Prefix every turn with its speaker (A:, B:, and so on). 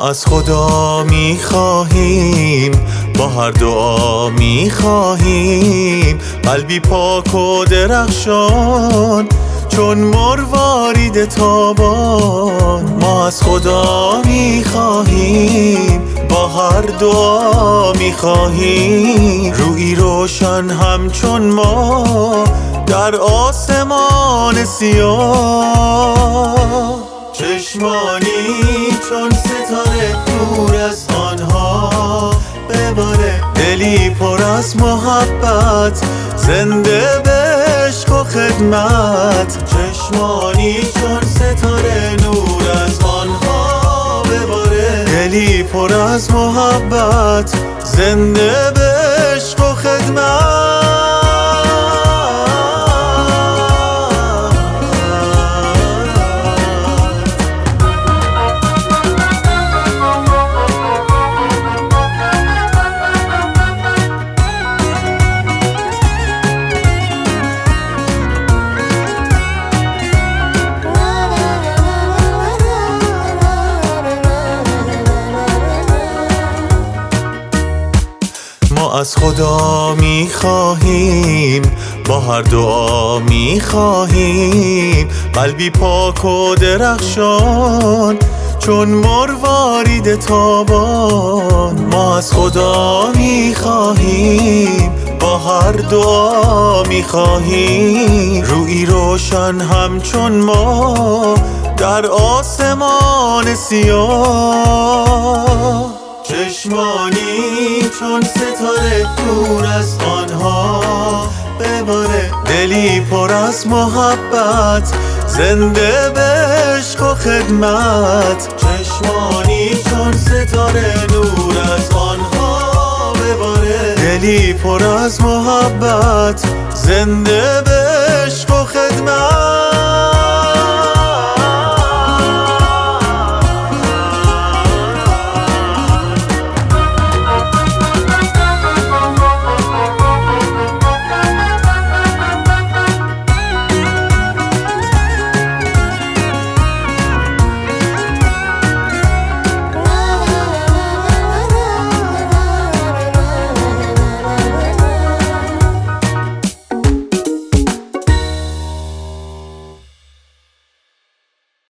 A: از خدا می خواهیم با هر دعا می خواهیم قلبی پاک و درخشان چون مروارید تابان. ما از خدا می خواهیم با هر دعا می خواهیم روی روشن همچون ما در آسمان سیاه. چشمانی دلی پر از محبت. زنده به عشق و خدمت. چشمانی چون ستاره نور از آنها بباره. دلی پر از محبت. زنده به عشق و خدمت. از خدا می خواهیم با هر دعا می خواهیم قلبی پاک و درخشان چون مروارید تابان. ما از خدا می خواهیم با هر دعا می خواهیم روی روشن همچون ما در آسمان سیاه. چشمانی چون ستاره دور از آنها بباره. دلی پر از محبت زنده به عشق و خدمت. چشمانی چون ستاره نور از آنها بباره. دلی پر از محبت زنده به عشق و خدمت.